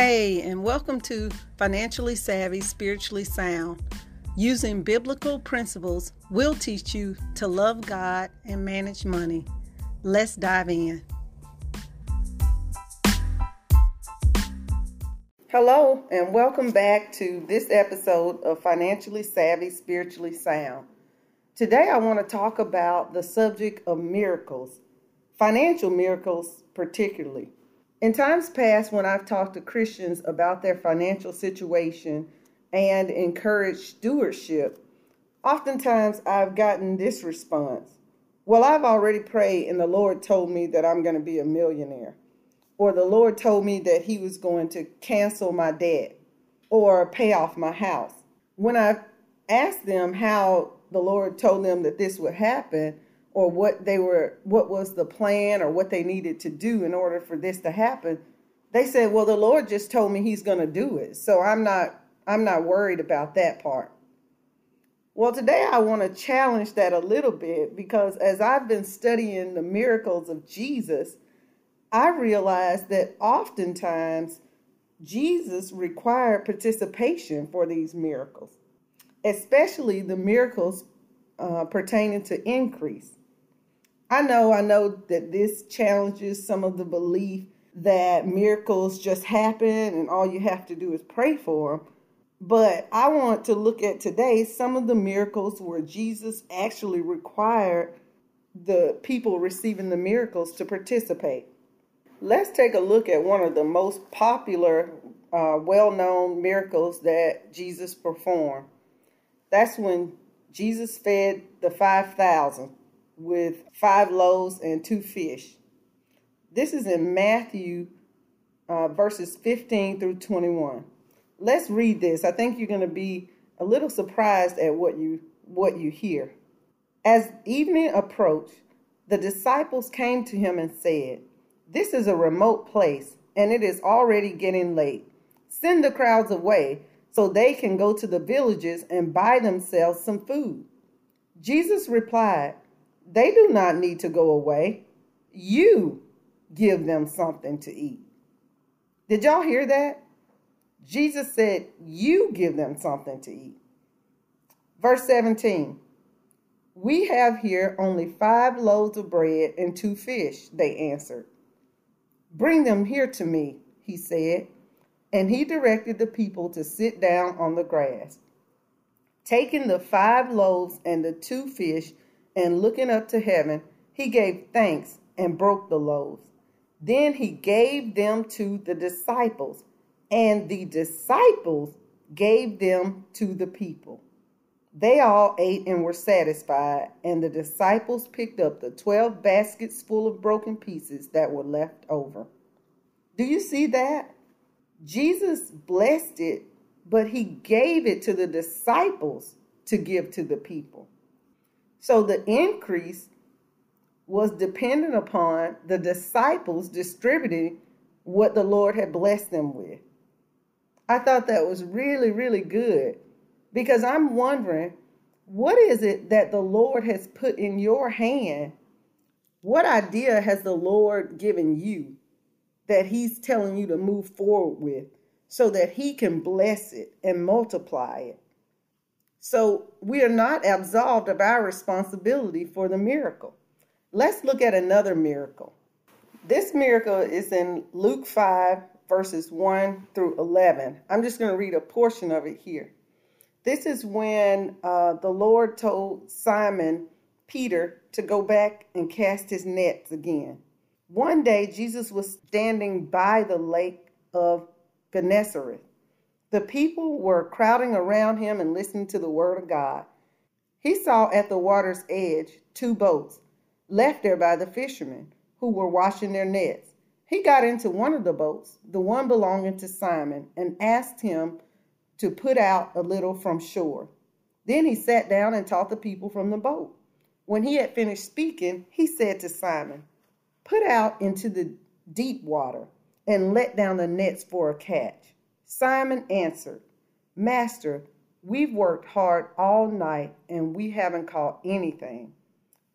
Hey, and welcome to Financially Savvy, Spiritually Sound. Using biblical principles we'll teach you to love God and manage money. Let's dive in. Hello, and welcome back to this episode of Financially Savvy, Spiritually Sound. Today, I want to talk about the subject of miracles, financial miracles particularly. In times past, when I've talked to Christians about their financial situation and encouraged stewardship, oftentimes I've gotten this response Well, I've already prayed, and the Lord told me that I'm going to be a millionaire. Or the Lord told me that He was going to cancel my debt or pay off my house. When I asked them how the Lord told them that this would happen, or what they were what was the plan or what they needed to do in order for this to happen they said well the lord just told me he's going to do it so i'm not i'm not worried about that part. Well today i want to challenge that a little bit because as i've been studying the miracles of jesus i realized that oftentimes jesus required participation for these miracles especially the miracles uh, pertaining to increase I know, I know that this challenges some of the belief that miracles just happen and all you have to do is pray for them. But I want to look at today some of the miracles where Jesus actually required the people receiving the miracles to participate. Let's take a look at one of the most popular, uh, well known miracles that Jesus performed. That's when Jesus fed the 5,000 with five loaves and two fish. This is in Matthew uh, verses 15 through 21. Let's read this. I think you're going to be a little surprised at what you what you hear. As evening approached, the disciples came to him and said, "This is a remote place, and it is already getting late. Send the crowds away so they can go to the villages and buy themselves some food." Jesus replied, they do not need to go away. You give them something to eat. Did y'all hear that? Jesus said, You give them something to eat. Verse 17 We have here only five loaves of bread and two fish, they answered. Bring them here to me, he said. And he directed the people to sit down on the grass. Taking the five loaves and the two fish, and looking up to heaven, he gave thanks and broke the loaves. Then he gave them to the disciples, and the disciples gave them to the people. They all ate and were satisfied, and the disciples picked up the 12 baskets full of broken pieces that were left over. Do you see that? Jesus blessed it, but he gave it to the disciples to give to the people. So the increase was dependent upon the disciples distributing what the Lord had blessed them with. I thought that was really, really good because I'm wondering what is it that the Lord has put in your hand? What idea has the Lord given you that He's telling you to move forward with so that He can bless it and multiply it? So we are not absolved of our responsibility for the miracle. Let's look at another miracle. This miracle is in Luke 5, verses 1 through 11. I'm just going to read a portion of it here. This is when uh, the Lord told Simon Peter to go back and cast his nets again. One day, Jesus was standing by the lake of Gennesaret the people were crowding around him and listening to the word of God. He saw at the water's edge two boats left there by the fishermen who were washing their nets. He got into one of the boats, the one belonging to Simon, and asked him to put out a little from shore. Then he sat down and taught the people from the boat. When he had finished speaking, he said to Simon, Put out into the deep water and let down the nets for a catch. Simon answered, Master, we've worked hard all night and we haven't caught anything.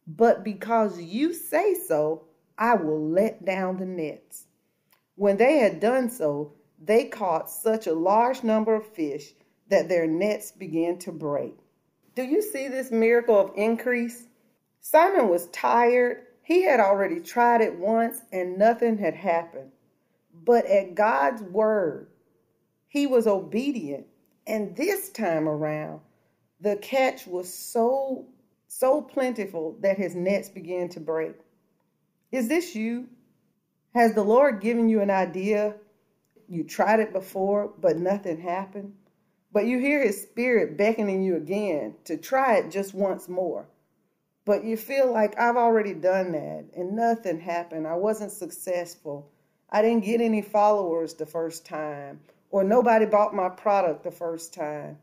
But because you say so, I will let down the nets. When they had done so, they caught such a large number of fish that their nets began to break. Do you see this miracle of increase? Simon was tired. He had already tried it once and nothing had happened. But at God's word, he was obedient. And this time around, the catch was so, so plentiful that his nets began to break. Is this you? Has the Lord given you an idea? You tried it before, but nothing happened. But you hear his spirit beckoning you again to try it just once more. But you feel like I've already done that and nothing happened. I wasn't successful. I didn't get any followers the first time, or nobody bought my product the first time.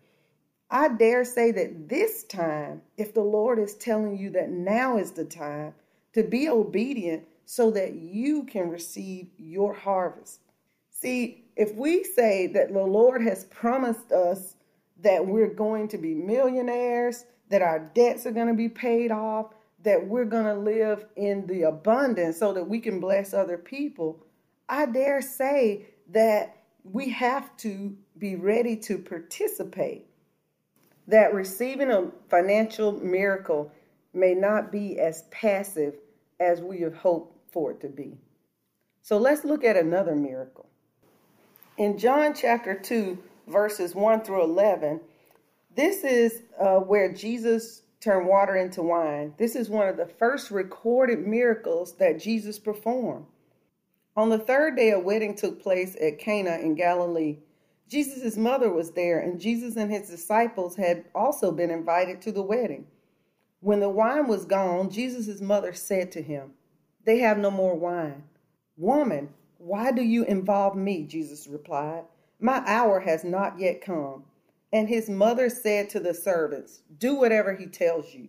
I dare say that this time, if the Lord is telling you that now is the time to be obedient so that you can receive your harvest. See, if we say that the Lord has promised us that we're going to be millionaires, that our debts are going to be paid off, that we're going to live in the abundance so that we can bless other people, I dare say that we have to be ready to participate. That receiving a financial miracle may not be as passive as we have hoped for it to be. So let's look at another miracle. In John chapter 2, verses 1 through 11, this is uh, where Jesus turned water into wine. This is one of the first recorded miracles that Jesus performed. On the third day, a wedding took place at Cana in Galilee. Jesus' mother was there, and Jesus and his disciples had also been invited to the wedding. When the wine was gone, Jesus' mother said to him, They have no more wine. Woman, why do you involve me? Jesus replied. My hour has not yet come. And his mother said to the servants, Do whatever he tells you.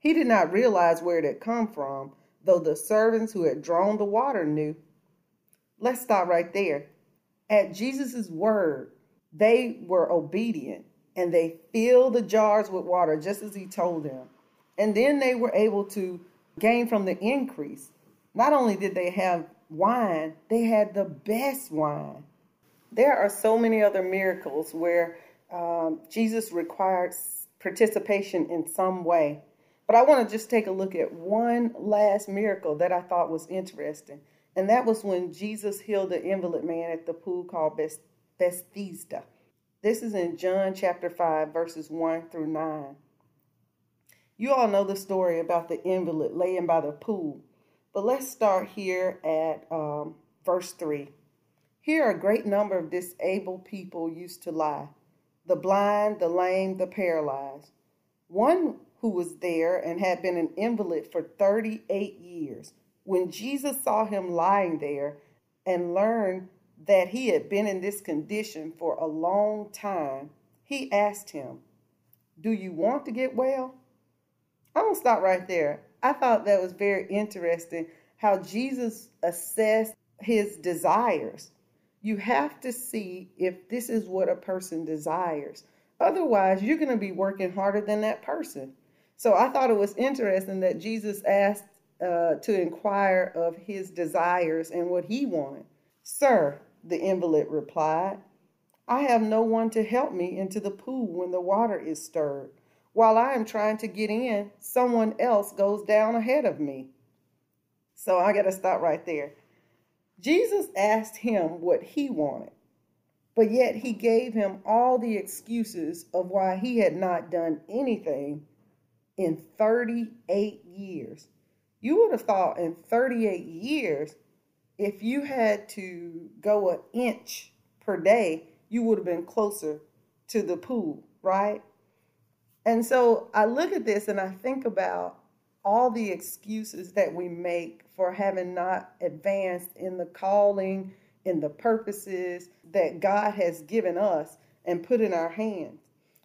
He did not realize where it had come from, though the servants who had drawn the water knew. Let's stop right there. At Jesus' word, they were obedient and they filled the jars with water just as he told them. And then they were able to gain from the increase. Not only did they have wine, they had the best wine. There are so many other miracles where um, Jesus required participation in some way. But I want to just take a look at one last miracle that I thought was interesting. And that was when Jesus healed the invalid man at the pool called Bethesda. This is in John chapter 5, verses 1 through 9. You all know the story about the invalid laying by the pool. But let's start here at um, verse 3. Here a great number of disabled people used to lie the blind, the lame, the paralyzed. One who was there and had been an invalid for 38 years. When Jesus saw him lying there and learned that he had been in this condition for a long time, he asked him, Do you want to get well? I'm going to stop right there. I thought that was very interesting how Jesus assessed his desires. You have to see if this is what a person desires. Otherwise, you're going to be working harder than that person. So I thought it was interesting that Jesus asked uh, to inquire of his desires and what he wanted. Sir, the invalid replied, I have no one to help me into the pool when the water is stirred. While I am trying to get in, someone else goes down ahead of me. So I got to stop right there. Jesus asked him what he wanted, but yet he gave him all the excuses of why he had not done anything in 38 years. You would have thought in 38 years, if you had to go an inch per day, you would have been closer to the pool, right? And so I look at this and I think about all the excuses that we make for having not advanced in the calling in the purposes that God has given us and put in our hands.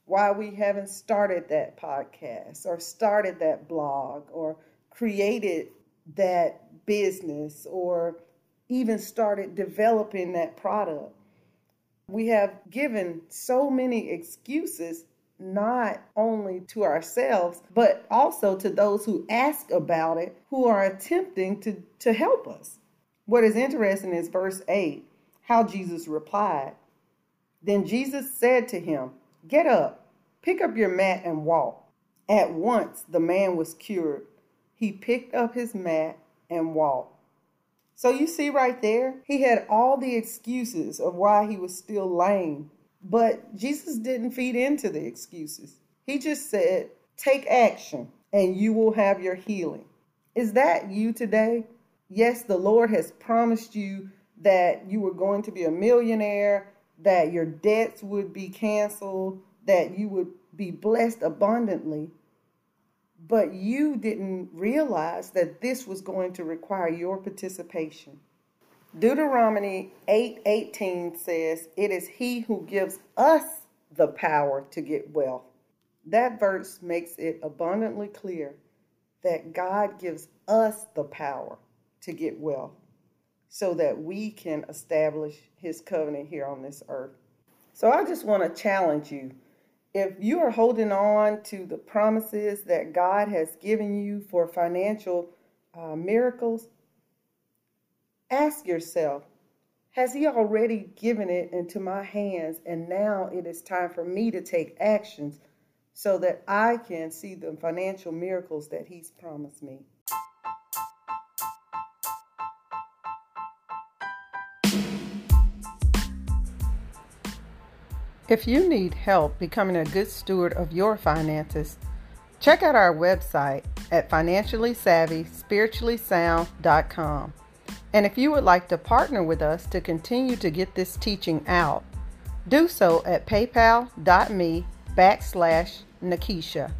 Why we haven't started that podcast or started that blog or created that business or even started developing that product. We have given so many excuses, not only to ourselves, but also to those who ask about it, who are attempting to, to help us. What is interesting is verse 8, how Jesus replied. Then Jesus said to him, Get up, pick up your mat, and walk. At once the man was cured. He picked up his mat and walked. So you see right there, he had all the excuses of why he was still lame. But Jesus didn't feed into the excuses. He just said, Take action and you will have your healing. Is that you today? Yes, the Lord has promised you that you were going to be a millionaire, that your debts would be canceled, that you would be blessed abundantly but you didn't realize that this was going to require your participation. Deuteronomy 8:18 says, "It is he who gives us the power to get wealth." That verse makes it abundantly clear that God gives us the power to get wealth so that we can establish his covenant here on this earth. So I just want to challenge you if you are holding on to the promises that God has given you for financial uh, miracles, ask yourself Has He already given it into my hands? And now it is time for me to take actions so that I can see the financial miracles that He's promised me. If you need help becoming a good steward of your finances, check out our website at financially savvy, spiritually sound.com. And if you would like to partner with us to continue to get this teaching out, do so at paypal.me backslash Nakisha.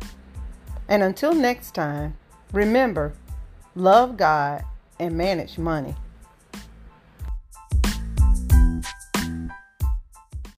And until next time, remember, love God and manage money.